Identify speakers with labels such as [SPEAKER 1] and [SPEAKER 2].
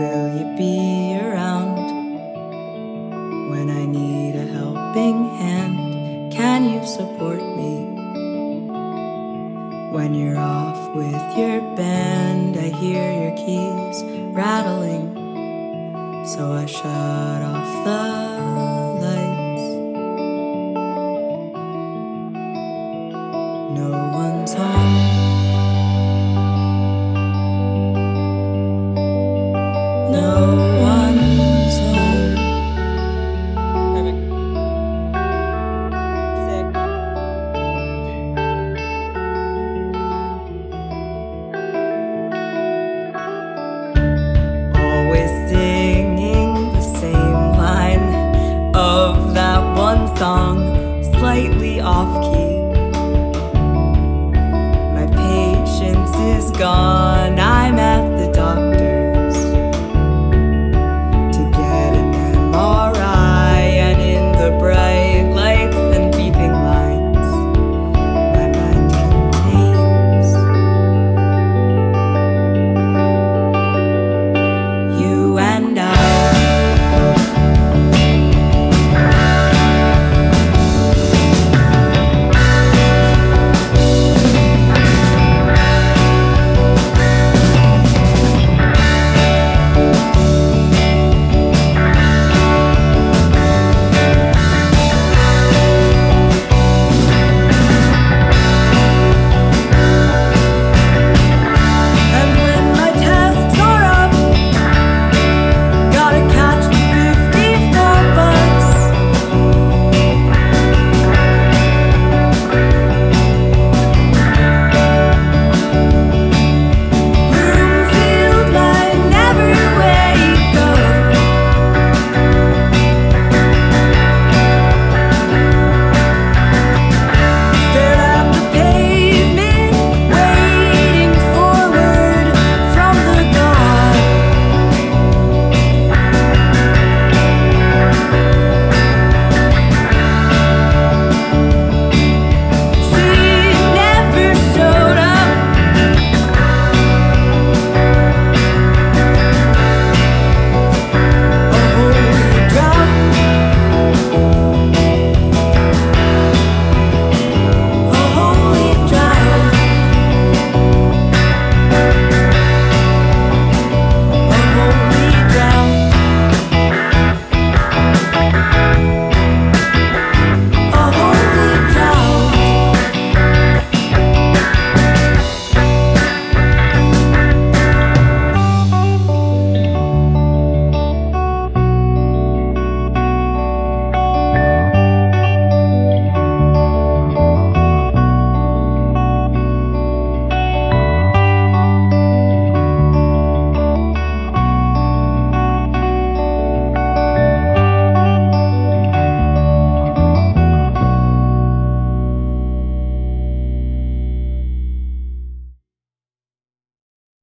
[SPEAKER 1] Will you be around when I need a helping hand? Can you support me? When you're off with your band, I hear your keys rattling. So I shut off the lights. No one's home. Gone.